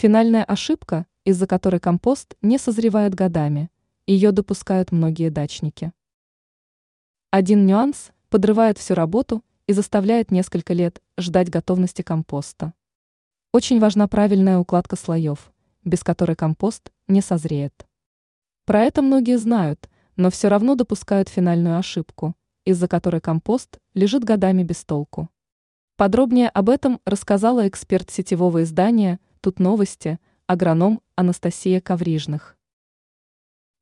Финальная ошибка, из-за которой компост не созревает годами. Ее допускают многие дачники. Один нюанс подрывает всю работу и заставляет несколько лет ждать готовности компоста. Очень важна правильная укладка слоев, без которой компост не созреет. Про это многие знают, но все равно допускают финальную ошибку, из-за которой компост лежит годами без толку. Подробнее об этом рассказала эксперт сетевого издания «Тут новости», агроном Анастасия Коврижных.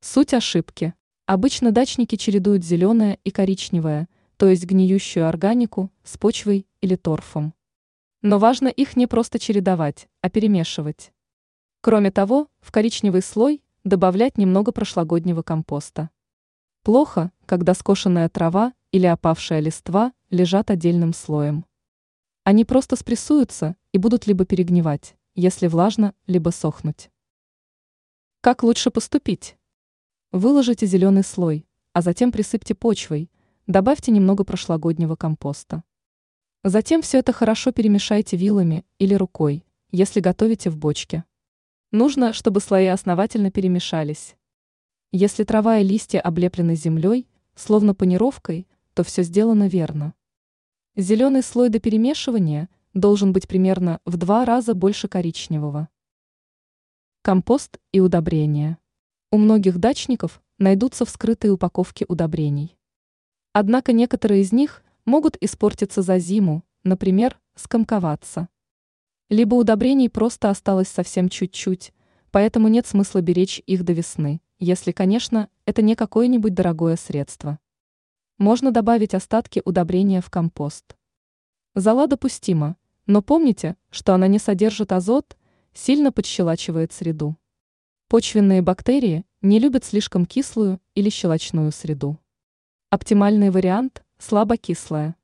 Суть ошибки. Обычно дачники чередуют зеленое и коричневое, то есть гниющую органику, с почвой или торфом. Но важно их не просто чередовать, а перемешивать. Кроме того, в коричневый слой добавлять немного прошлогоднего компоста. Плохо, когда скошенная трава или опавшая листва лежат отдельным слоем. Они просто спрессуются и будут либо перегнивать, если влажно, либо сохнуть. Как лучше поступить? Выложите зеленый слой, а затем присыпьте почвой, добавьте немного прошлогоднего компоста. Затем все это хорошо перемешайте вилами или рукой, если готовите в бочке. Нужно, чтобы слои основательно перемешались. Если трава и листья облеплены землей, словно панировкой, то все сделано верно. Зеленый слой до перемешивания должен быть примерно в два раза больше коричневого. Компост и удобрения. У многих дачников найдутся вскрытые упаковки удобрений. Однако некоторые из них могут испортиться за зиму, например, скомковаться. Либо удобрений просто осталось совсем чуть-чуть, поэтому нет смысла беречь их до весны если, конечно, это не какое-нибудь дорогое средство. Можно добавить остатки удобрения в компост. Зола допустима, но помните, что она не содержит азот, сильно подщелачивает среду. Почвенные бактерии не любят слишком кислую или щелочную среду. Оптимальный вариант – слабокислая.